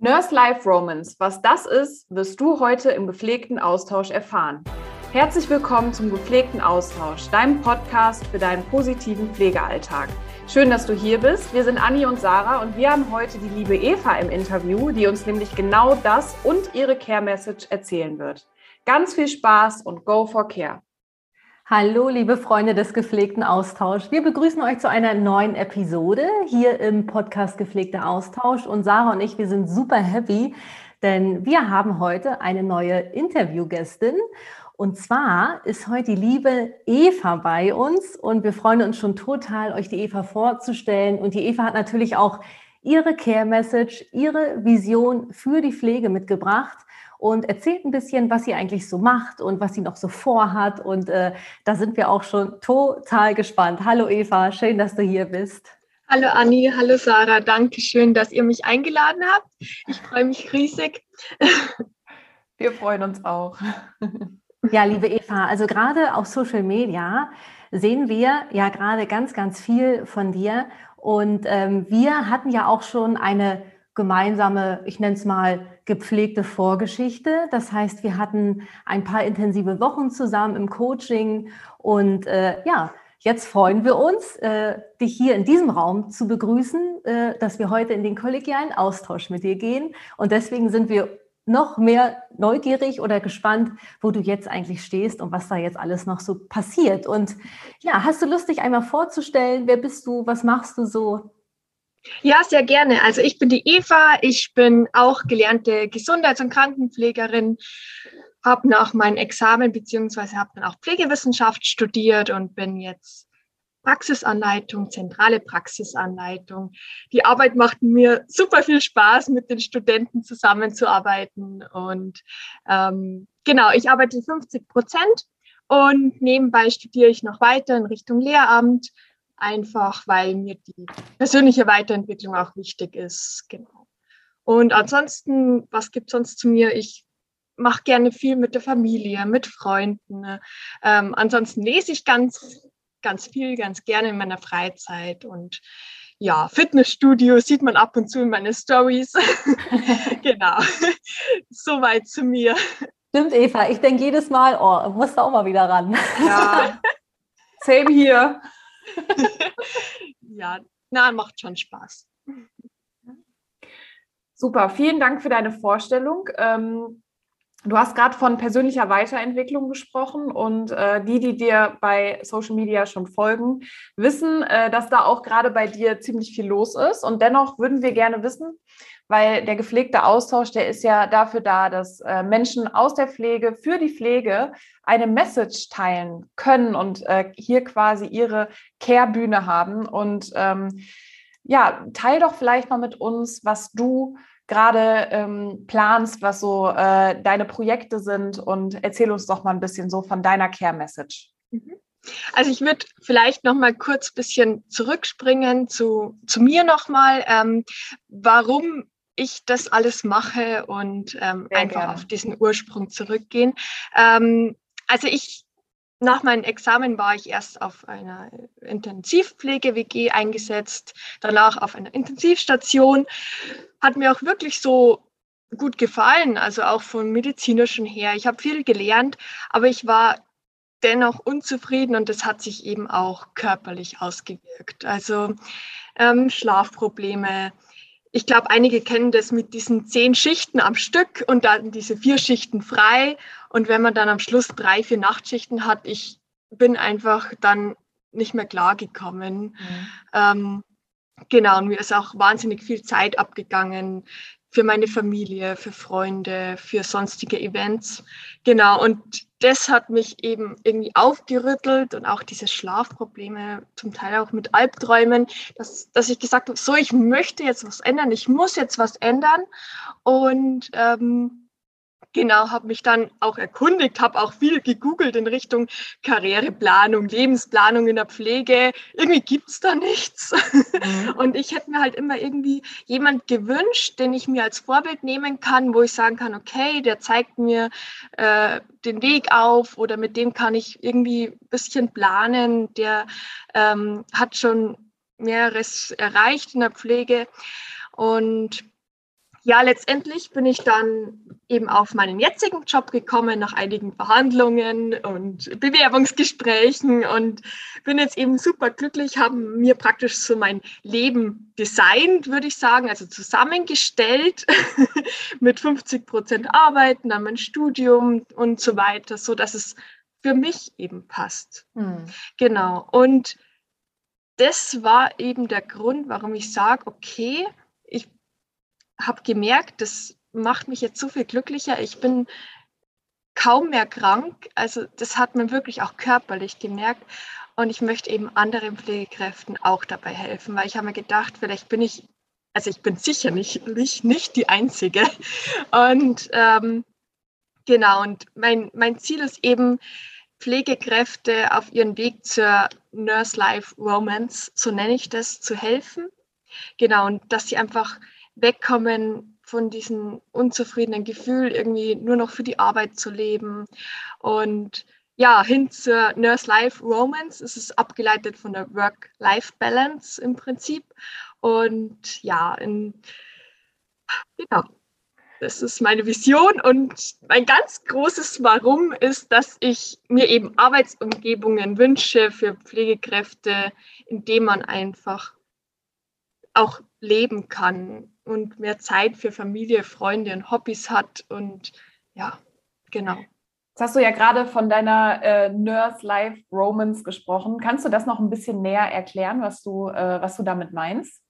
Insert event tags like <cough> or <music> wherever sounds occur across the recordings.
Nurse Life Romance, was das ist, wirst du heute im gepflegten Austausch erfahren. Herzlich willkommen zum gepflegten Austausch, deinem Podcast für deinen positiven Pflegealltag. Schön, dass du hier bist. Wir sind Anni und Sarah und wir haben heute die liebe Eva im Interview, die uns nämlich genau das und ihre Care Message erzählen wird. Ganz viel Spaß und go for Care. Hallo, liebe Freunde des gepflegten Austausch. Wir begrüßen euch zu einer neuen Episode hier im Podcast Gepflegter Austausch. Und Sarah und ich, wir sind super happy, denn wir haben heute eine neue Interviewgästin. Und zwar ist heute die liebe Eva bei uns und wir freuen uns schon total, euch die Eva vorzustellen. Und die Eva hat natürlich auch ihre Care Message, ihre Vision für die Pflege mitgebracht und erzählt ein bisschen, was sie eigentlich so macht und was sie noch so vorhat. Und äh, da sind wir auch schon total gespannt. Hallo Eva, schön, dass du hier bist. Hallo Anni, hallo Sarah, danke schön, dass ihr mich eingeladen habt. Ich freue mich riesig. <laughs> Wir freuen uns auch. <laughs> Ja, liebe Eva, also gerade auf Social Media sehen wir ja gerade ganz, ganz viel von dir. Und ähm, wir hatten ja auch schon eine gemeinsame, ich nenne es mal, gepflegte Vorgeschichte. Das heißt, wir hatten ein paar intensive Wochen zusammen im Coaching und äh, ja, jetzt freuen wir uns, äh, dich hier in diesem Raum zu begrüßen, äh, dass wir heute in den kollegialen Austausch mit dir gehen. Und deswegen sind wir noch mehr neugierig oder gespannt, wo du jetzt eigentlich stehst und was da jetzt alles noch so passiert. Und ja, hast du Lust, dich einmal vorzustellen? Wer bist du? Was machst du so? Ja, sehr gerne. Also ich bin die Eva, ich bin auch gelernte Gesundheits- und Krankenpflegerin, habe nach meinem Examen beziehungsweise habe dann auch Pflegewissenschaft studiert und bin jetzt Praxisanleitung, zentrale Praxisanleitung. Die Arbeit macht mir super viel Spaß, mit den Studenten zusammenzuarbeiten. Und ähm, genau, ich arbeite 50 Prozent und nebenbei studiere ich noch weiter in Richtung Lehramt einfach weil mir die persönliche Weiterentwicklung auch wichtig ist. Genau. Und ansonsten, was gibt sonst zu mir? Ich mache gerne viel mit der Familie, mit Freunden. Ne? Ähm, ansonsten lese ich ganz, ganz viel, ganz gerne in meiner Freizeit und ja, Fitnessstudio sieht man ab und zu in meine Stories. <laughs> genau. <laughs> Soweit zu mir. Stimmt, Eva. Ich denke jedes Mal, oh, muss da auch mal wieder ran. Ja. <laughs> Same hier. <laughs> ja, na, macht schon Spaß. Super, vielen Dank für deine Vorstellung. Ähm, du hast gerade von persönlicher Weiterentwicklung gesprochen und äh, die, die dir bei Social Media schon folgen, wissen, äh, dass da auch gerade bei dir ziemlich viel los ist. Und dennoch würden wir gerne wissen, weil der gepflegte Austausch, der ist ja dafür da, dass äh, Menschen aus der Pflege für die Pflege eine Message teilen können und äh, hier quasi ihre Care-Bühne haben. Und ähm, ja, teil doch vielleicht mal mit uns, was du gerade ähm, planst, was so äh, deine Projekte sind und erzähl uns doch mal ein bisschen so von deiner Care-Message. Mhm. Also ich würde vielleicht noch mal kurz ein bisschen zurückspringen zu, zu mir noch mal, ähm, warum ich das alles mache und ähm, einfach gerne. auf diesen Ursprung zurückgehen. Ähm, also ich nach meinem Examen war ich erst auf einer Intensivpflege-WG eingesetzt, danach auf einer Intensivstation. Hat mir auch wirklich so gut gefallen, also auch vom medizinischen her. Ich habe viel gelernt, aber ich war dennoch unzufrieden und das hat sich eben auch körperlich ausgewirkt. Also ähm, Schlafprobleme, ich glaube, einige kennen das mit diesen zehn Schichten am Stück und dann diese vier Schichten frei. Und wenn man dann am Schluss drei, vier Nachtschichten hat, ich bin einfach dann nicht mehr klargekommen. Mhm. Ähm, genau, und mir ist auch wahnsinnig viel Zeit abgegangen für meine Familie, für Freunde, für sonstige Events. Genau, und das hat mich eben irgendwie aufgerüttelt und auch diese Schlafprobleme, zum Teil auch mit Albträumen, dass, dass ich gesagt habe, so, ich möchte jetzt was ändern, ich muss jetzt was ändern. Und ähm, Genau, habe mich dann auch erkundigt, habe auch viel gegoogelt in Richtung Karriereplanung, Lebensplanung in der Pflege. Irgendwie gibt es da nichts. Mhm. Und ich hätte mir halt immer irgendwie jemand gewünscht, den ich mir als Vorbild nehmen kann, wo ich sagen kann, okay, der zeigt mir äh, den Weg auf oder mit dem kann ich irgendwie ein bisschen planen. Der ähm, hat schon mehreres erreicht in der Pflege. Und ja, letztendlich bin ich dann eben auf meinen jetzigen Job gekommen nach einigen Verhandlungen und Bewerbungsgesprächen und bin jetzt eben super glücklich, habe mir praktisch so mein Leben designt, würde ich sagen, also zusammengestellt <laughs> mit 50 Prozent Arbeiten, dann mein Studium und so weiter, so dass es für mich eben passt. Hm. Genau. Und das war eben der Grund, warum ich sage, okay, habe gemerkt, das macht mich jetzt so viel glücklicher. Ich bin kaum mehr krank. Also das hat man wirklich auch körperlich gemerkt. Und ich möchte eben anderen Pflegekräften auch dabei helfen, weil ich habe mir gedacht, vielleicht bin ich, also ich bin sicher nicht, nicht, die Einzige. Und ähm, genau, und mein, mein Ziel ist eben, Pflegekräfte auf ihren Weg zur Nurse Life Romance, so nenne ich das, zu helfen. Genau, und dass sie einfach wegkommen von diesem unzufriedenen Gefühl, irgendwie nur noch für die Arbeit zu leben. Und ja, hin zur Nurse Life Romance. Es ist abgeleitet von der Work-Life-Balance im Prinzip. Und ja, in, genau, das ist meine Vision und mein ganz großes Warum ist, dass ich mir eben Arbeitsumgebungen wünsche für Pflegekräfte, in denen man einfach auch leben kann und mehr Zeit für Familie, Freunde und Hobbys hat. Und ja, genau. Jetzt hast du ja gerade von deiner äh, Nurse Life Romance gesprochen. Kannst du das noch ein bisschen näher erklären, was du, äh, was du damit meinst?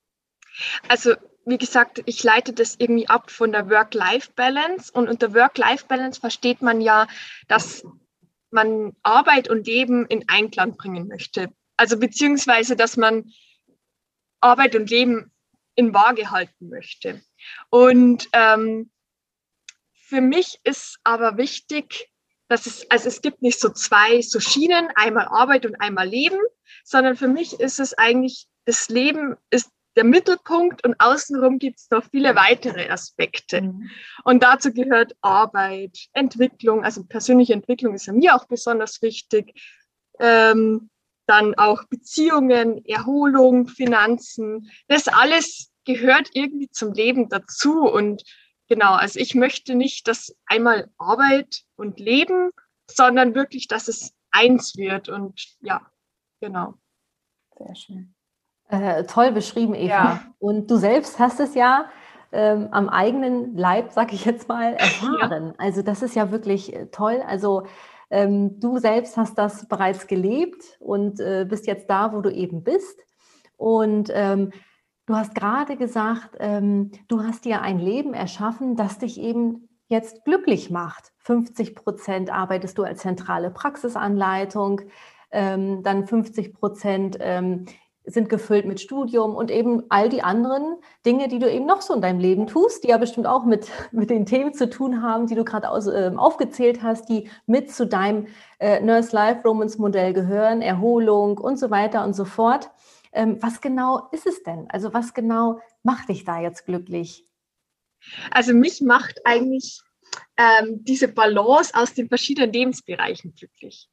Also wie gesagt, ich leite das irgendwie ab von der Work-Life-Balance. Und unter Work-Life-Balance versteht man ja, dass man Arbeit und Leben in Einklang bringen möchte. Also beziehungsweise, dass man Arbeit und Leben in Waage halten möchte. Und ähm, für mich ist aber wichtig, dass es, also es gibt nicht so zwei so Schienen, einmal Arbeit und einmal Leben, sondern für mich ist es eigentlich, das Leben ist der Mittelpunkt und außenrum gibt es noch viele weitere Aspekte. Mhm. Und dazu gehört Arbeit, Entwicklung, also persönliche Entwicklung ist ja mir auch besonders wichtig. Ähm, dann auch Beziehungen, Erholung, Finanzen. Das alles gehört irgendwie zum Leben dazu. Und genau, also ich möchte nicht, dass einmal Arbeit und Leben, sondern wirklich, dass es eins wird. Und ja, genau. Sehr schön. Äh, toll beschrieben, Eva. Ja. Und du selbst hast es ja ähm, am eigenen Leib, sag ich jetzt mal, <laughs> erfahren. Ja. Also das ist ja wirklich äh, toll. Also ähm, du selbst hast das bereits gelebt und äh, bist jetzt da, wo du eben bist. Und ähm, du hast gerade gesagt, ähm, du hast dir ein Leben erschaffen, das dich eben jetzt glücklich macht. 50 Prozent arbeitest du als zentrale Praxisanleitung, ähm, dann 50 Prozent ähm, sind gefüllt mit Studium und eben all die anderen Dinge, die du eben noch so in deinem Leben tust, die ja bestimmt auch mit, <laughs> mit den Themen zu tun haben, die du gerade äh, aufgezählt hast, die mit zu deinem äh, Nurse Life Romance Modell gehören, Erholung und so weiter und so fort. Ähm, was genau ist es denn? Also was genau macht dich da jetzt glücklich? Also mich macht eigentlich ähm, diese Balance aus den verschiedenen Lebensbereichen glücklich.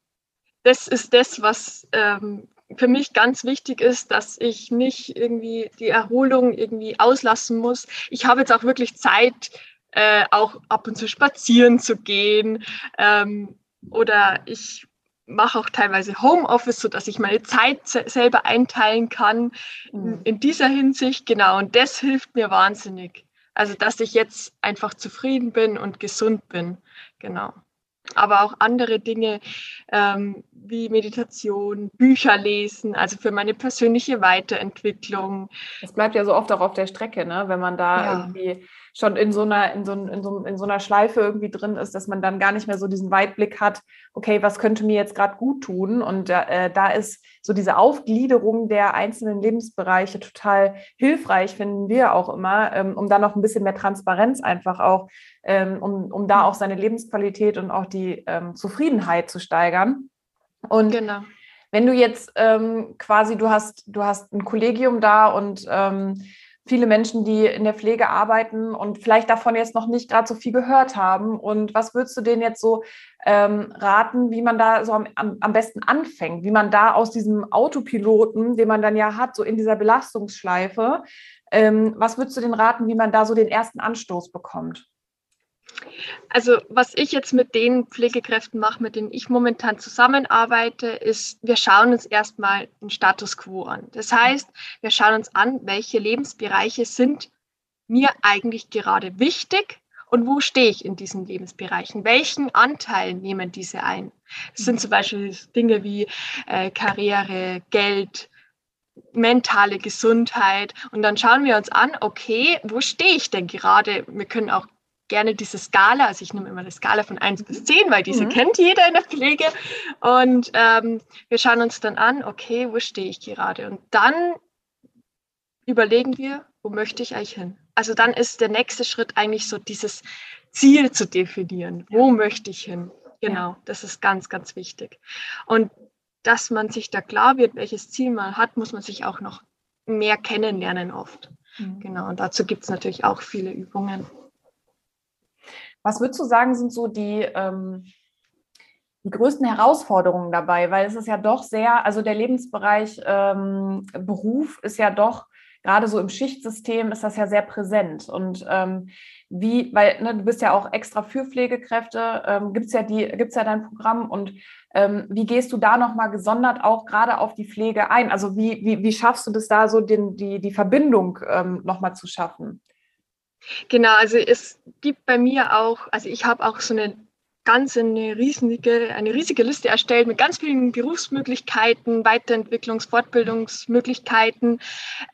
Das ist das, was ähm, für mich ganz wichtig ist, dass ich nicht irgendwie die Erholung irgendwie auslassen muss. Ich habe jetzt auch wirklich Zeit, äh, auch ab und zu spazieren zu gehen. Ähm, oder ich mache auch teilweise Homeoffice, sodass ich meine Zeit selber einteilen kann. Mhm. In dieser Hinsicht, genau. Und das hilft mir wahnsinnig. Also, dass ich jetzt einfach zufrieden bin und gesund bin. Genau aber auch andere Dinge ähm, wie Meditation, Bücher lesen, also für meine persönliche Weiterentwicklung. Das bleibt ja so oft auch auf der Strecke, ne? wenn man da ja. irgendwie schon in so, einer, in, so, in, so, in so einer Schleife irgendwie drin ist, dass man dann gar nicht mehr so diesen Weitblick hat, okay, was könnte mir jetzt gerade gut tun? Und äh, da ist so diese Aufgliederung der einzelnen Lebensbereiche total hilfreich, finden wir auch immer, ähm, um da noch ein bisschen mehr Transparenz einfach auch, ähm, um, um da auch seine Lebensqualität und auch die ähm, Zufriedenheit zu steigern. Und genau. wenn du jetzt ähm, quasi, du hast, du hast ein Kollegium da und ähm, viele Menschen, die in der Pflege arbeiten und vielleicht davon jetzt noch nicht gerade so viel gehört haben. Und was würdest du denen jetzt so ähm, raten, wie man da so am, am, besten anfängt, wie man da aus diesem Autopiloten, den man dann ja hat, so in dieser Belastungsschleife, ähm, was würdest du denen raten, wie man da so den ersten Anstoß bekommt? Also was ich jetzt mit den Pflegekräften mache, mit denen ich momentan zusammenarbeite, ist, wir schauen uns erstmal den Status quo an. Das heißt, wir schauen uns an, welche Lebensbereiche sind mir eigentlich gerade wichtig und wo stehe ich in diesen Lebensbereichen? Welchen Anteil nehmen diese ein? Das sind zum Beispiel Dinge wie äh, Karriere, Geld, mentale Gesundheit. Und dann schauen wir uns an, okay, wo stehe ich denn gerade? Wir können auch gerne diese Skala, also ich nehme immer eine Skala von 1 bis 10, weil diese mhm. kennt jeder in der Pflege. Und ähm, wir schauen uns dann an, okay, wo stehe ich gerade? Und dann überlegen wir, wo möchte ich eigentlich hin? Also dann ist der nächste Schritt eigentlich so dieses Ziel zu definieren. Wo möchte ich hin? Genau, ja. das ist ganz, ganz wichtig. Und dass man sich da klar wird, welches Ziel man hat, muss man sich auch noch mehr kennenlernen oft. Mhm. Genau, und dazu gibt es natürlich auch viele Übungen. Was würdest du sagen, sind so die, ähm, die größten Herausforderungen dabei? Weil es ist ja doch sehr, also der Lebensbereich ähm, Beruf ist ja doch, gerade so im Schichtsystem ist das ja sehr präsent. Und ähm, wie, weil ne, du bist ja auch extra für Pflegekräfte, ähm, gibt es ja, ja dein Programm und ähm, wie gehst du da nochmal gesondert auch gerade auf die Pflege ein? Also wie, wie, wie schaffst du das da so, den, die, die Verbindung ähm, nochmal zu schaffen? Genau, also es gibt bei mir auch, also ich habe auch so eine ganz eine riesige, eine riesige Liste erstellt mit ganz vielen Berufsmöglichkeiten, Weiterentwicklungs-, Fortbildungsmöglichkeiten.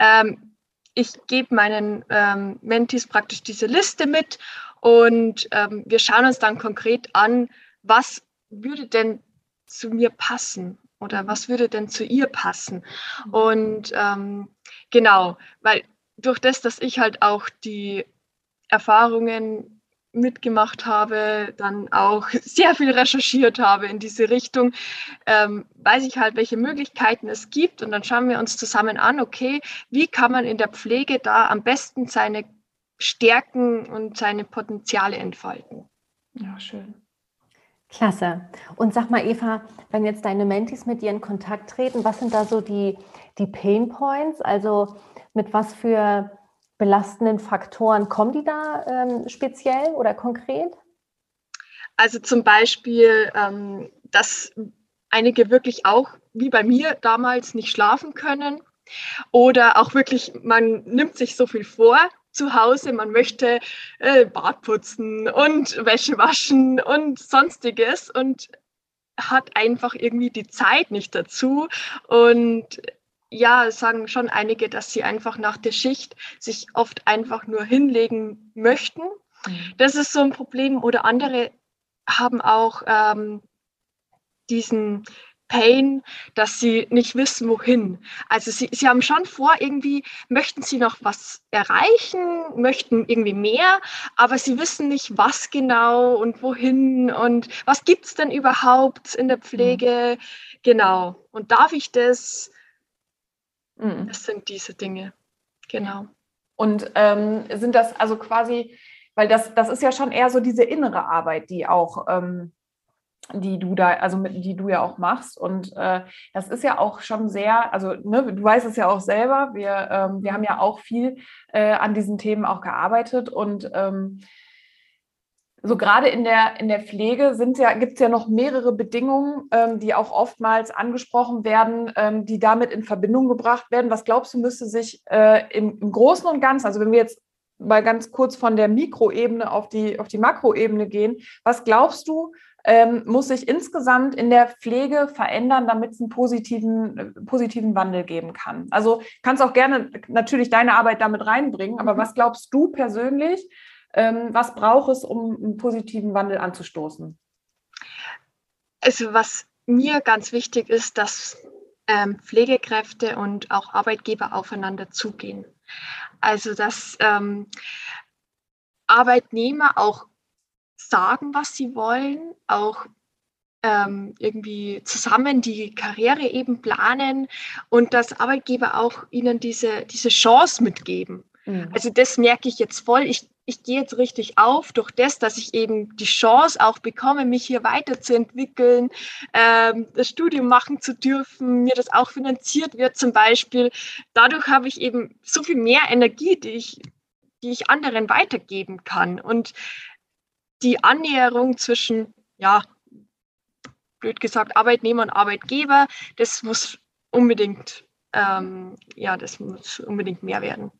Ähm, ich gebe meinen ähm, Mentis praktisch diese Liste mit und ähm, wir schauen uns dann konkret an, was würde denn zu mir passen oder was würde denn zu ihr passen. Und ähm, genau, weil durch das, dass ich halt auch die Erfahrungen mitgemacht habe, dann auch <laughs> sehr viel recherchiert habe in diese Richtung, ähm, weiß ich halt, welche Möglichkeiten es gibt. Und dann schauen wir uns zusammen an, okay, wie kann man in der Pflege da am besten seine Stärken und seine Potenziale entfalten. Ja, schön. Klasse. Und sag mal, Eva, wenn jetzt deine Mentis mit dir in Kontakt treten, was sind da so die, die Pain Points? Also mit was für belastenden Faktoren kommen die da ähm, speziell oder konkret? Also zum Beispiel, ähm, dass einige wirklich auch, wie bei mir damals, nicht schlafen können. Oder auch wirklich, man nimmt sich so viel vor zu Hause, man möchte äh, Bad putzen und Wäsche waschen und sonstiges und hat einfach irgendwie die Zeit nicht dazu. Und ja, sagen schon einige, dass sie einfach nach der Schicht sich oft einfach nur hinlegen möchten. Mhm. Das ist so ein Problem. Oder andere haben auch ähm, diesen Pain, dass sie nicht wissen, wohin. Also sie, sie haben schon vor, irgendwie möchten sie noch was erreichen, möchten irgendwie mehr, aber sie wissen nicht, was genau und wohin und was gibt es denn überhaupt in der mhm. Pflege. Mhm. Genau. Und darf ich das? Mhm. Das sind diese Dinge. Genau. Und ähm, sind das also quasi, weil das, das ist ja schon eher so diese innere Arbeit, die auch, ähm, die du da, also mit, die du ja auch machst. Und äh, das ist ja auch schon sehr, also ne, du weißt es ja auch selber, wir, ähm, wir haben ja auch viel äh, an diesen Themen auch gearbeitet und ähm, so gerade in der, in der Pflege ja, gibt es ja noch mehrere Bedingungen, ähm, die auch oftmals angesprochen werden, ähm, die damit in Verbindung gebracht werden. Was glaubst du, müsste sich äh, im, im, Großen und Ganzen, also wenn wir jetzt mal ganz kurz von der Mikroebene auf die, auf die Makroebene gehen, was glaubst du, ähm, muss sich insgesamt in der Pflege verändern, damit es einen positiven, äh, positiven Wandel geben kann? Also kannst auch gerne natürlich deine Arbeit damit reinbringen, aber mhm. was glaubst du persönlich, was braucht es, um einen positiven Wandel anzustoßen? Also was mir ganz wichtig ist, dass ähm, Pflegekräfte und auch Arbeitgeber aufeinander zugehen. Also dass ähm, Arbeitnehmer auch sagen, was sie wollen, auch ähm, irgendwie zusammen die Karriere eben planen und dass Arbeitgeber auch ihnen diese, diese Chance mitgeben. Mhm. Also das merke ich jetzt voll. Ich, ich gehe jetzt richtig auf durch das, dass ich eben die Chance auch bekomme, mich hier weiterzuentwickeln, ähm, das Studium machen zu dürfen, mir das auch finanziert wird zum Beispiel. Dadurch habe ich eben so viel mehr Energie, die ich, die ich anderen weitergeben kann. Und die Annäherung zwischen, ja, blöd gesagt, Arbeitnehmer und Arbeitgeber, das muss unbedingt, ähm, ja, das muss unbedingt mehr werden.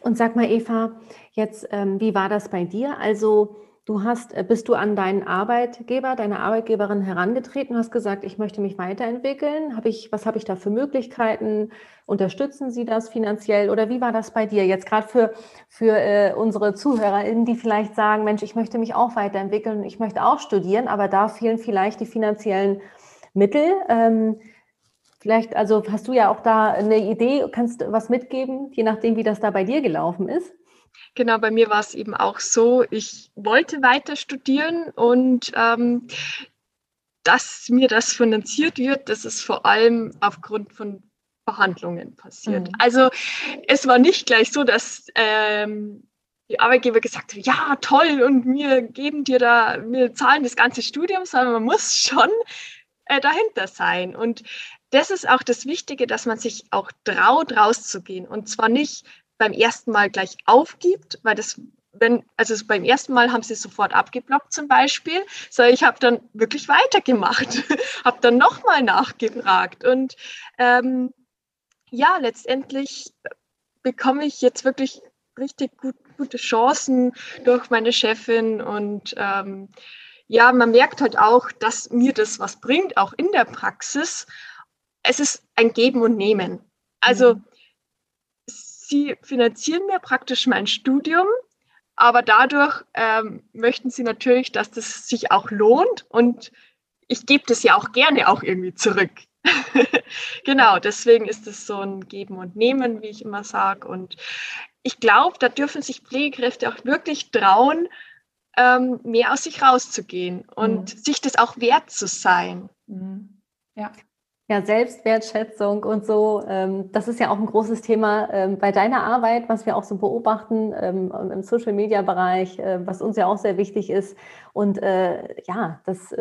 Und sag mal, Eva, jetzt, ähm, wie war das bei dir? Also du hast, äh, bist du an deinen Arbeitgeber, deine Arbeitgeberin herangetreten, hast gesagt, ich möchte mich weiterentwickeln. Hab ich, was habe ich da für Möglichkeiten? Unterstützen Sie das finanziell? Oder wie war das bei dir jetzt gerade für, für äh, unsere ZuhörerInnen, die vielleicht sagen, Mensch, ich möchte mich auch weiterentwickeln, ich möchte auch studieren, aber da fehlen vielleicht die finanziellen Mittel. Ähm, Vielleicht, also hast du ja auch da eine Idee, kannst du was mitgeben, je nachdem, wie das da bei dir gelaufen ist? Genau, bei mir war es eben auch so, ich wollte weiter studieren und ähm, dass mir das finanziert wird, das ist vor allem aufgrund von Verhandlungen passiert. Mhm. Also es war nicht gleich so, dass ähm, die Arbeitgeber gesagt haben, ja, toll, und wir geben dir da, wir zahlen das ganze Studium, sondern man muss schon äh, dahinter sein. Und das ist auch das Wichtige, dass man sich auch traut, rauszugehen. Und zwar nicht beim ersten Mal gleich aufgibt, weil das, wenn, also beim ersten Mal haben sie sofort abgeblockt zum Beispiel, sondern ich habe dann wirklich weitergemacht, <laughs> habe dann nochmal nachgefragt. Und ähm, ja, letztendlich bekomme ich jetzt wirklich richtig gut, gute Chancen durch meine Chefin und ähm, ja, man merkt halt auch, dass mir das was bringt, auch in der Praxis es ist ein Geben und Nehmen. Also mhm. sie finanzieren mir praktisch mein Studium, aber dadurch ähm, möchten sie natürlich, dass das sich auch lohnt und ich gebe das ja auch gerne auch irgendwie zurück. <laughs> genau, deswegen ist es so ein Geben und Nehmen, wie ich immer sage. Und ich glaube, da dürfen sich Pflegekräfte auch wirklich trauen, ähm, mehr aus sich rauszugehen und mhm. sich das auch wert zu sein. Mhm. Ja. Ja, Selbstwertschätzung und so, ähm, das ist ja auch ein großes Thema ähm, bei deiner Arbeit, was wir auch so beobachten ähm, im Social-Media-Bereich, äh, was uns ja auch sehr wichtig ist. Und äh, ja, das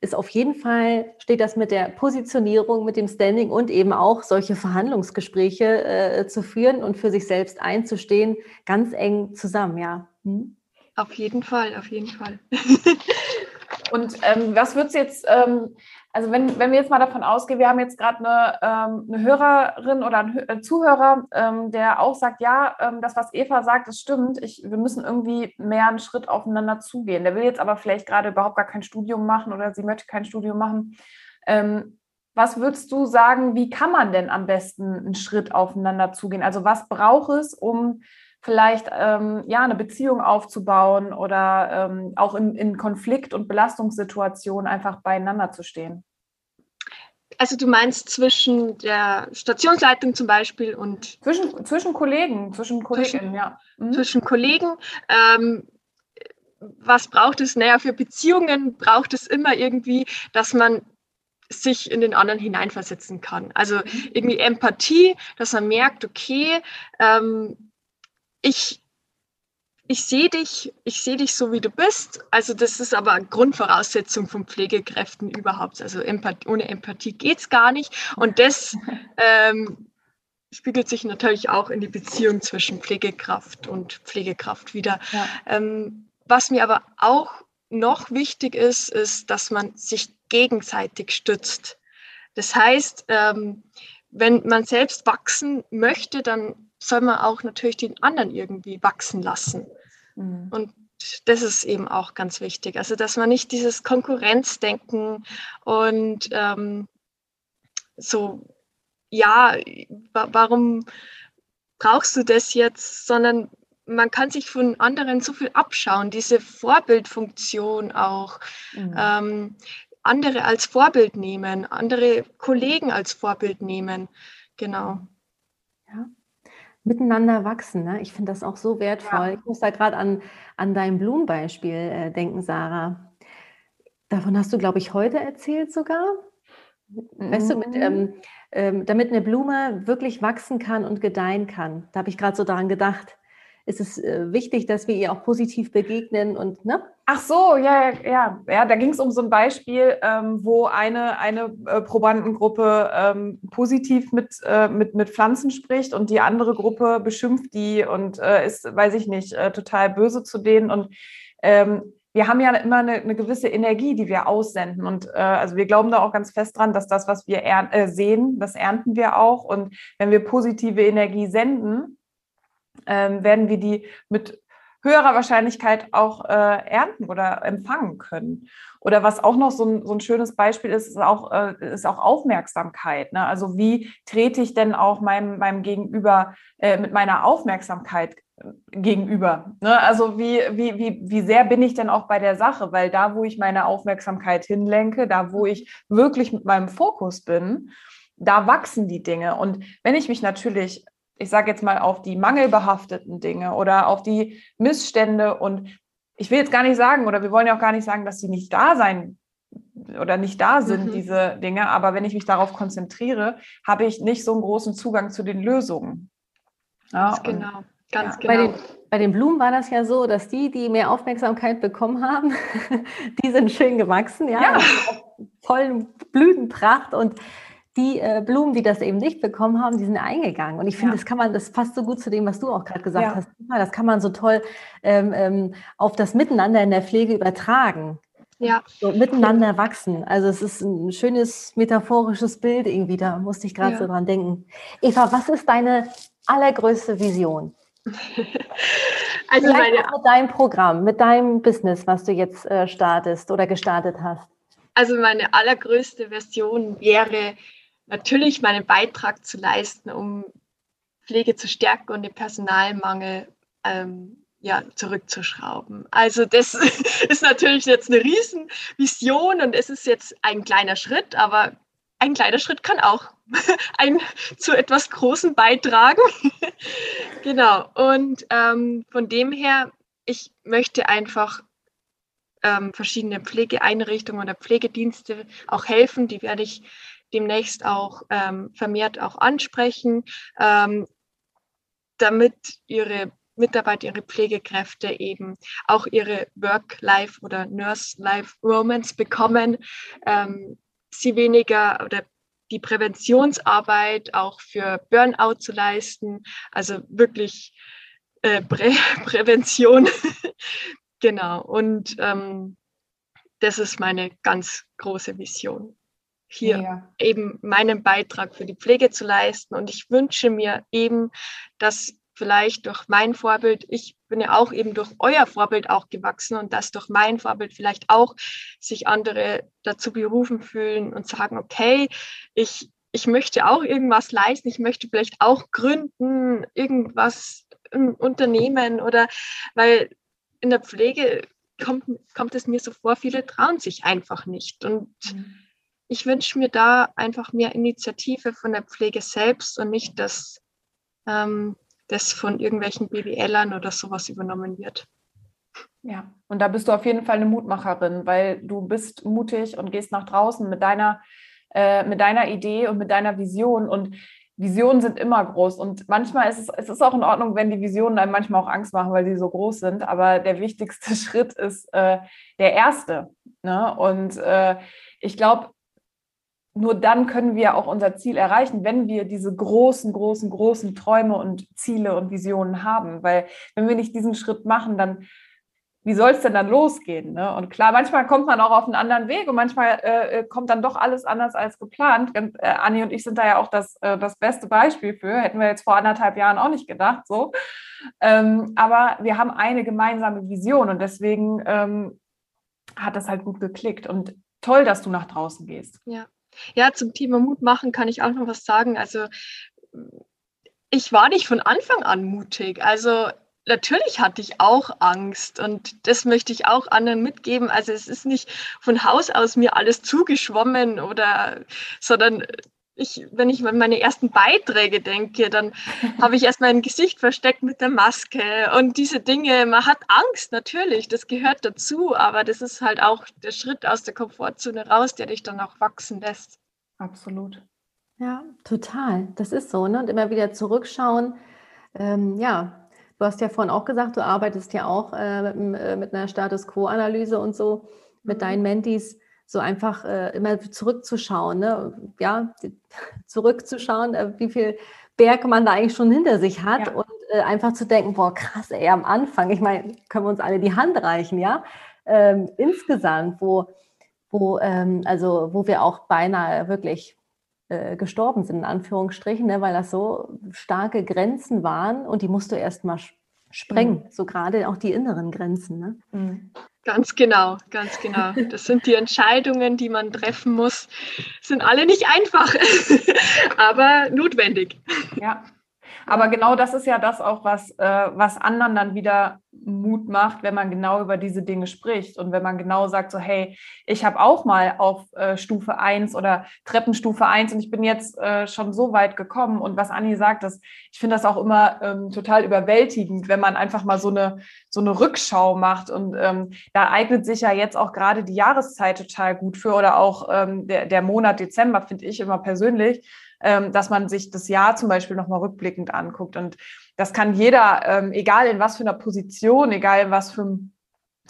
ist auf jeden Fall, steht das mit der Positionierung, mit dem Standing und eben auch solche Verhandlungsgespräche äh, zu führen und für sich selbst einzustehen, ganz eng zusammen, ja. Hm? Auf jeden Fall, auf jeden Fall. <laughs> Und ähm, was würdest du jetzt, ähm, also wenn, wenn wir jetzt mal davon ausgehen, wir haben jetzt gerade eine, ähm, eine Hörerin oder einen äh, Zuhörer, ähm, der auch sagt, ja, ähm, das, was Eva sagt, das stimmt, ich, wir müssen irgendwie mehr einen Schritt aufeinander zugehen. Der will jetzt aber vielleicht gerade überhaupt gar kein Studium machen oder sie möchte kein Studium machen. Ähm, was würdest du sagen, wie kann man denn am besten einen Schritt aufeinander zugehen? Also was braucht es, um vielleicht ähm, ja eine Beziehung aufzubauen oder ähm, auch in, in Konflikt- und Belastungssituationen einfach beieinander zu stehen. Also du meinst zwischen der Stationsleitung zum Beispiel und zwischen, zwischen Kollegen, zwischen Kolleginnen, ja. Mhm. Zwischen Kollegen. Ähm, was braucht es? Naja, für Beziehungen braucht es immer irgendwie, dass man sich in den anderen hineinversetzen kann. Also mhm. irgendwie Empathie, dass man merkt, okay, ähm, ich, ich sehe dich, ich sehe dich so, wie du bist. Also das ist aber Grundvoraussetzung von Pflegekräften überhaupt. Also Empathie, ohne Empathie geht es gar nicht. Und das ähm, spiegelt sich natürlich auch in die Beziehung zwischen Pflegekraft und Pflegekraft wieder. Ja. Ähm, was mir aber auch noch wichtig ist, ist, dass man sich gegenseitig stützt. Das heißt, ähm, wenn man selbst wachsen möchte, dann soll man auch natürlich den anderen irgendwie wachsen lassen. Mhm. Und das ist eben auch ganz wichtig. Also, dass man nicht dieses Konkurrenzdenken und ähm, so, ja, warum brauchst du das jetzt, sondern man kann sich von anderen so viel abschauen, diese Vorbildfunktion auch. Mhm. Ähm, andere als Vorbild nehmen, andere Kollegen als Vorbild nehmen. Genau. Ja miteinander wachsen. Ne? Ich finde das auch so wertvoll. Ja. Ich muss da gerade an, an dein Blumenbeispiel äh, denken, Sarah. Davon hast du, glaube ich, heute erzählt sogar. Weißt du, mit, mhm. ähm, ähm, damit eine Blume wirklich wachsen kann und gedeihen kann, da habe ich gerade so daran gedacht, ist es äh, wichtig, dass wir ihr auch positiv begegnen und, ne? Ach so, ja, ja, ja. Da ging es um so ein Beispiel, ähm, wo eine, eine äh, Probandengruppe ähm, positiv mit, äh, mit, mit Pflanzen spricht und die andere Gruppe beschimpft die und äh, ist, weiß ich nicht, äh, total böse zu denen. Und ähm, wir haben ja immer eine, eine, gewisse Energie, die wir aussenden. Und äh, also wir glauben da auch ganz fest dran, dass das, was wir äh, sehen, das ernten wir auch. Und wenn wir positive Energie senden, ähm, werden wir die mit höherer Wahrscheinlichkeit auch äh, ernten oder empfangen können. Oder was auch noch so ein, so ein schönes Beispiel ist, ist auch, äh, ist auch Aufmerksamkeit. Ne? Also wie trete ich denn auch meinem, meinem Gegenüber äh, mit meiner Aufmerksamkeit gegenüber. Ne? Also wie, wie, wie, wie sehr bin ich denn auch bei der Sache? Weil da, wo ich meine Aufmerksamkeit hinlenke, da, wo ich wirklich mit meinem Fokus bin, da wachsen die Dinge. Und wenn ich mich natürlich, ich sage jetzt mal, auf die mangelbehafteten Dinge oder auf die Missstände und ich will jetzt gar nicht sagen, oder wir wollen ja auch gar nicht sagen, dass sie nicht da sein oder nicht da sind, mhm. diese Dinge, aber wenn ich mich darauf konzentriere, habe ich nicht so einen großen Zugang zu den Lösungen. Ja, genau. Ganz ja, genau. Bei den, bei den, Blumen war das ja so, dass die, die mehr Aufmerksamkeit bekommen haben, <laughs> die sind schön gewachsen, ja, ja. vollen Blütenpracht und die äh, Blumen, die das eben nicht bekommen haben, die sind eingegangen. Und ich finde, ja. das kann man, das passt so gut zu dem, was du auch gerade gesagt ja. hast. Das kann man so toll ähm, ähm, auf das Miteinander in der Pflege übertragen. Ja. So miteinander wachsen. Also es ist ein schönes metaphorisches Bild irgendwie, da musste ich gerade ja. so dran denken. Eva, was ist deine allergrößte Vision? <laughs> also meine, mit deinem Programm, mit deinem Business, was du jetzt äh, startest oder gestartet hast. Also meine allergrößte Version wäre natürlich meinen Beitrag zu leisten, um Pflege zu stärken und den Personalmangel ähm, ja, zurückzuschrauben. Also das <laughs> ist natürlich jetzt eine Riesenvision und es ist jetzt ein kleiner Schritt, aber ein kleiner Schritt kann auch <laughs> ein, zu etwas Großem beitragen. <laughs> genau. Und ähm, von dem her, ich möchte einfach ähm, verschiedene Pflegeeinrichtungen oder Pflegedienste auch helfen. Die werde ich demnächst auch ähm, vermehrt auch ansprechen, ähm, damit ihre Mitarbeiter, ihre Pflegekräfte eben auch ihre Work-Life oder Nurse-Life-Romance bekommen, ähm, sie weniger oder die Präventionsarbeit auch für Burnout zu leisten, also wirklich äh, Prä <laughs> Prävention. <laughs> genau, und ähm, das ist meine ganz große Vision hier ja. eben meinen Beitrag für die Pflege zu leisten. Und ich wünsche mir eben, dass vielleicht durch mein Vorbild, ich bin ja auch eben durch euer Vorbild auch gewachsen und dass durch mein Vorbild vielleicht auch sich andere dazu berufen fühlen und sagen, okay, ich, ich möchte auch irgendwas leisten, ich möchte vielleicht auch gründen, irgendwas im Unternehmen oder weil in der Pflege kommt, kommt es mir so vor, viele trauen sich einfach nicht. Und mhm. Ich wünsche mir da einfach mehr Initiative von der Pflege selbst und nicht, dass ähm, das von irgendwelchen BWLern oder sowas übernommen wird. Ja, und da bist du auf jeden Fall eine Mutmacherin, weil du bist mutig und gehst nach draußen mit deiner, äh, mit deiner Idee und mit deiner Vision. Und Visionen sind immer groß. Und manchmal ist es, es ist auch in Ordnung, wenn die Visionen einem manchmal auch Angst machen, weil sie so groß sind. Aber der wichtigste <laughs> Schritt ist äh, der erste. Ne? Und äh, ich glaube, nur dann können wir auch unser Ziel erreichen, wenn wir diese großen, großen, großen Träume und Ziele und Visionen haben. Weil wenn wir nicht diesen Schritt machen, dann wie soll es denn dann losgehen? Ne? Und klar, manchmal kommt man auch auf einen anderen Weg und manchmal äh, äh kommt dann doch alles anders als geplant. Und, äh, Anni und ich sind da ja auch das, äh, das beste Beispiel für. Hätten wir jetzt vor anderthalb Jahren auch nicht gedacht. So. Ähm, aber wir haben eine gemeinsame Vision und deswegen ähm, hat das halt gut geklickt. Und toll, dass du nach draußen gehst. Ja. Ja, zum Thema Mut machen kann ich auch noch was sagen. Also ich war nicht von Anfang an mutig. Also natürlich hatte ich auch Angst und das möchte ich auch anderen mitgeben. Also es ist nicht von Haus aus mir alles zugeschwommen oder, sondern ich, wenn ich an meine ersten Beiträge denke, dann <laughs> habe ich erst mein Gesicht versteckt mit der Maske und diese Dinge. Man hat Angst, natürlich, das gehört dazu, aber das ist halt auch der Schritt aus der Komfortzone raus, der dich dann auch wachsen lässt. Absolut. Ja, total. Das ist so. Ne? Und immer wieder zurückschauen. Ähm, ja, du hast ja vorhin auch gesagt, du arbeitest ja auch äh, mit, äh, mit, einer Status Quo-Analyse und so mit mhm. deinen Mentees. So einfach äh, immer zurückzuschauen, ne? ja, <laughs> zurückzuschauen, äh, wie viel Berg man da eigentlich schon hinter sich hat ja. und äh, einfach zu denken, boah, krass, ey, am Anfang, ich meine, können wir uns alle die Hand reichen, ja? Ähm, insgesamt, wo, wo, ähm, also, wo wir auch beinahe wirklich äh, gestorben sind, in Anführungsstrichen, ne, weil das so starke Grenzen waren und die musst du erst mal sprengen, mhm. so gerade auch die inneren Grenzen. Ne? Mhm. Ganz genau, ganz genau. Das sind die Entscheidungen, die man treffen muss. Sind alle nicht einfach, <laughs> aber notwendig. Ja, aber genau das ist ja das auch, was, äh, was anderen dann wieder Mut macht, wenn man genau über diese Dinge spricht und wenn man genau sagt, so hey, ich habe auch mal auf äh, Stufe 1 oder Treppenstufe 1 und ich bin jetzt äh, schon so weit gekommen. Und was Anni sagt, das, ich finde das auch immer ähm, total überwältigend, wenn man einfach mal so eine, so eine Rückschau macht. Und ähm, da eignet sich ja jetzt auch gerade die Jahreszeit total gut für oder auch ähm, der, der Monat Dezember, finde ich immer persönlich dass man sich das Jahr zum Beispiel nochmal rückblickend anguckt. Und das kann jeder, ähm, egal in was für einer Position, egal in was für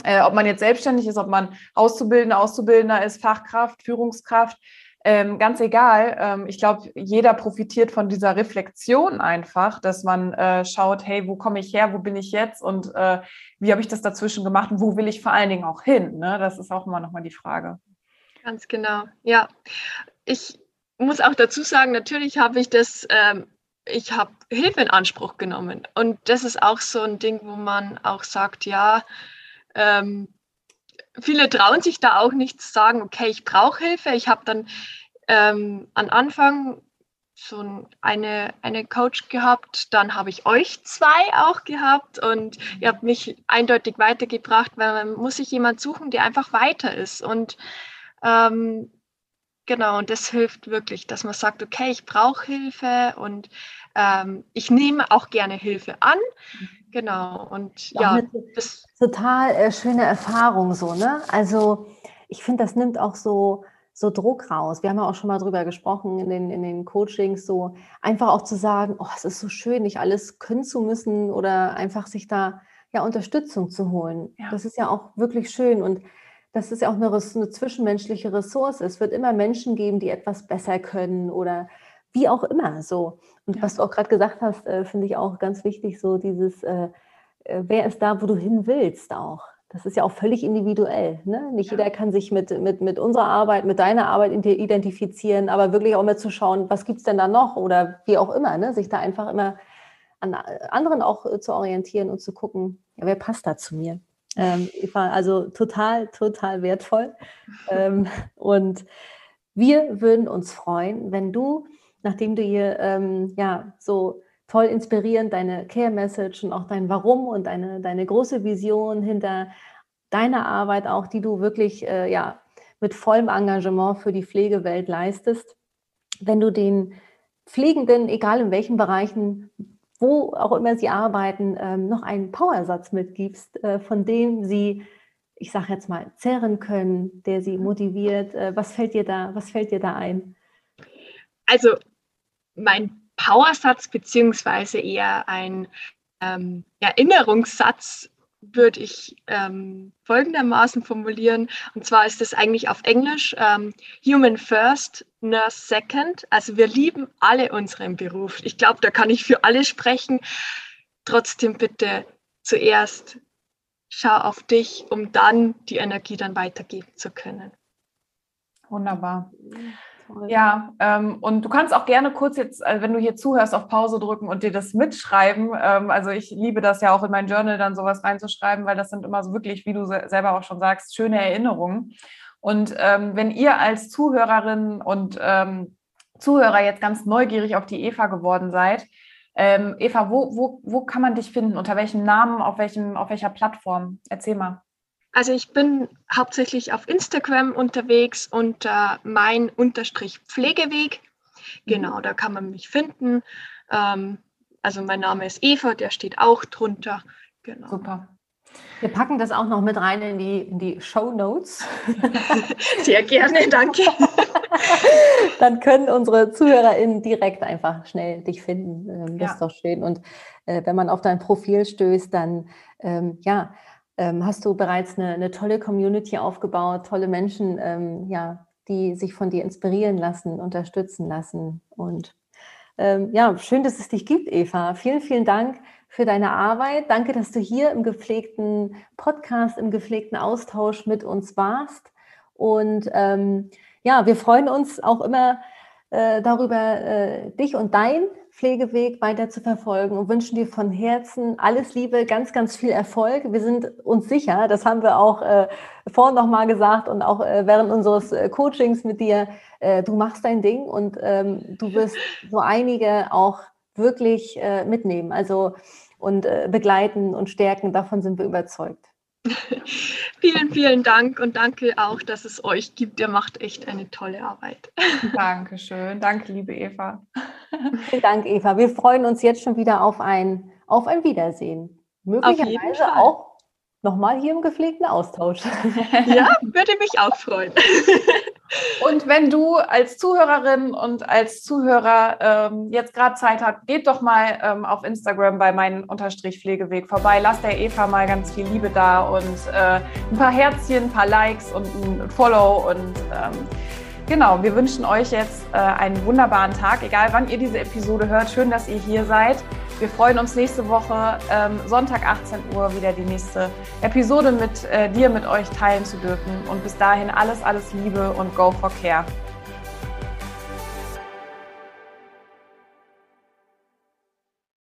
äh, ob man jetzt selbstständig ist, ob man Auszubildender, Auszubildender ist, Fachkraft, Führungskraft, ähm, ganz egal. Ähm, ich glaube, jeder profitiert von dieser Reflexion einfach, dass man äh, schaut, hey, wo komme ich her, wo bin ich jetzt und äh, wie habe ich das dazwischen gemacht und wo will ich vor allen Dingen auch hin? Ne? Das ist auch immer nochmal die Frage. Ganz genau, ja. Ich muss auch dazu sagen, natürlich habe ich das, ähm, ich habe Hilfe in Anspruch genommen. Und das ist auch so ein Ding, wo man auch sagt, ja, ähm, viele trauen sich da auch nicht zu sagen, okay, ich brauche Hilfe. Ich habe dann ähm, am Anfang so eine, eine Coach gehabt, dann habe ich euch zwei auch gehabt und ihr habt mich eindeutig weitergebracht, weil man muss sich jemand suchen, der einfach weiter ist. Und ähm, Genau, und das hilft wirklich, dass man sagt, okay, ich brauche Hilfe und ähm, ich nehme auch gerne Hilfe an. Mhm. Genau, und ja. Das total äh, schöne Erfahrung so, ne? Also ich finde, das nimmt auch so, so Druck raus. Wir haben ja auch schon mal drüber gesprochen in den, in den Coachings, so einfach auch zu sagen, oh, es ist so schön, nicht alles können zu müssen oder einfach sich da ja Unterstützung zu holen. Ja. Das ist ja auch wirklich schön und das ist ja auch eine, eine zwischenmenschliche Ressource. Es wird immer Menschen geben, die etwas besser können oder wie auch immer so. Und ja. was du auch gerade gesagt hast, äh, finde ich auch ganz wichtig, so dieses, äh, äh, wer ist da, wo du hin willst auch. Das ist ja auch völlig individuell. Ne? Nicht ja. jeder kann sich mit, mit, mit unserer Arbeit, mit deiner Arbeit identifizieren, aber wirklich auch mal zu schauen, was gibt es denn da noch oder wie auch immer, ne? sich da einfach immer an äh, anderen auch äh, zu orientieren und zu gucken, ja, wer passt da zu mir. Ähm, also total, total wertvoll. ähm, und wir würden uns freuen, wenn du, nachdem du hier ähm, ja so toll inspirierend deine Care Message und auch dein Warum und deine, deine große Vision hinter deiner Arbeit auch, die du wirklich äh, ja mit vollem Engagement für die Pflegewelt leistest, wenn du den Pflegenden, egal in welchen Bereichen, wo auch immer sie arbeiten, ähm, noch einen Powersatz mitgibst, äh, von dem sie, ich sage jetzt mal, zehren können, der sie motiviert. Äh, was fällt dir da, was fällt dir da ein? Also mein Powersatz beziehungsweise eher ein ähm, Erinnerungssatz würde ich ähm, folgendermaßen formulieren. Und zwar ist es eigentlich auf Englisch ähm, Human First, Nurse Second. Also wir lieben alle unseren Beruf. Ich glaube, da kann ich für alle sprechen. Trotzdem bitte zuerst schau auf dich, um dann die Energie dann weitergeben zu können. Wunderbar. Ja, ähm, und du kannst auch gerne kurz jetzt, also wenn du hier zuhörst, auf Pause drücken und dir das mitschreiben. Ähm, also ich liebe das ja auch in mein Journal dann sowas reinzuschreiben, weil das sind immer so wirklich, wie du selber auch schon sagst, schöne Erinnerungen. Und ähm, wenn ihr als Zuhörerin und ähm, Zuhörer jetzt ganz neugierig auf die Eva geworden seid, ähm, Eva, wo, wo, wo kann man dich finden? Unter welchem Namen, auf, welchem, auf welcher Plattform? Erzähl mal. Also ich bin hauptsächlich auf Instagram unterwegs unter mein Unterstrich Pflegeweg. Genau, mhm. da kann man mich finden. Ähm, also mein Name ist Eva, der steht auch drunter. Genau. Super. Wir packen das auch noch mit rein in die, in die Show Notes. <laughs> Sehr gerne, danke. <laughs> dann können unsere ZuhörerInnen direkt einfach schnell dich finden. Ähm, das ja. ist doch schön. Und äh, wenn man auf dein Profil stößt, dann ähm, ja, ähm, hast du bereits eine, eine, tolle Community aufgebaut, tolle Menschen, ähm, ja, die sich von dir inspirieren lassen, unterstützen lassen. Und ähm, ja, schön, dass es dich gibt, Eva. Vielen, vielen Dank für deine Arbeit. Danke, dass du hier im gepflegten Podcast, im gepflegten Austausch mit uns warst. Und ähm, ja, wir freuen uns auch immer äh, darüber, äh, dich und dein Pflegeweg weiter zu verfolgen und wünschen dir von Herzen alles Liebe, ganz, ganz viel Erfolg. Wir sind uns sicher, das haben wir auch äh, vorhin nochmal gesagt und auch äh, während unseres äh, Coachings mit dir, äh, du machst dein Ding und ähm, du wirst so einige auch wirklich äh, mitnehmen, also und äh, begleiten und stärken. Davon sind wir überzeugt. <laughs> vielen, vielen Dank und danke auch, dass es euch gibt. Ihr macht echt eine tolle Arbeit. <laughs> Dankeschön. Danke, liebe Eva. <laughs> Vielen Dank, Eva. Wir freuen uns jetzt schon wieder auf ein, auf ein Wiedersehen. Möglicherweise auch nochmal hier im gepflegten Austausch. <laughs> Ja, würde mich auch freuen. <laughs> Und wenn du als Zuhörerin und als Zuhörer ähm, jetzt gerade Zeit habt, geht doch mal ähm, auf Instagram bei meinem Unterstrich Pflegeweg vorbei. Lasst der Eva mal ganz viel Liebe da und äh, ein paar Herzchen, ein paar Likes und ein Follow. Und ähm, genau, wir wünschen euch jetzt äh, einen wunderbaren Tag, egal wann ihr diese Episode hört. Schön, dass ihr hier seid. Wir freuen uns nächste Woche, ähm, Sonntag 18 Uhr, wieder die nächste Episode mit äh, dir, mit euch teilen zu dürfen. Und bis dahin alles, alles Liebe und go for care.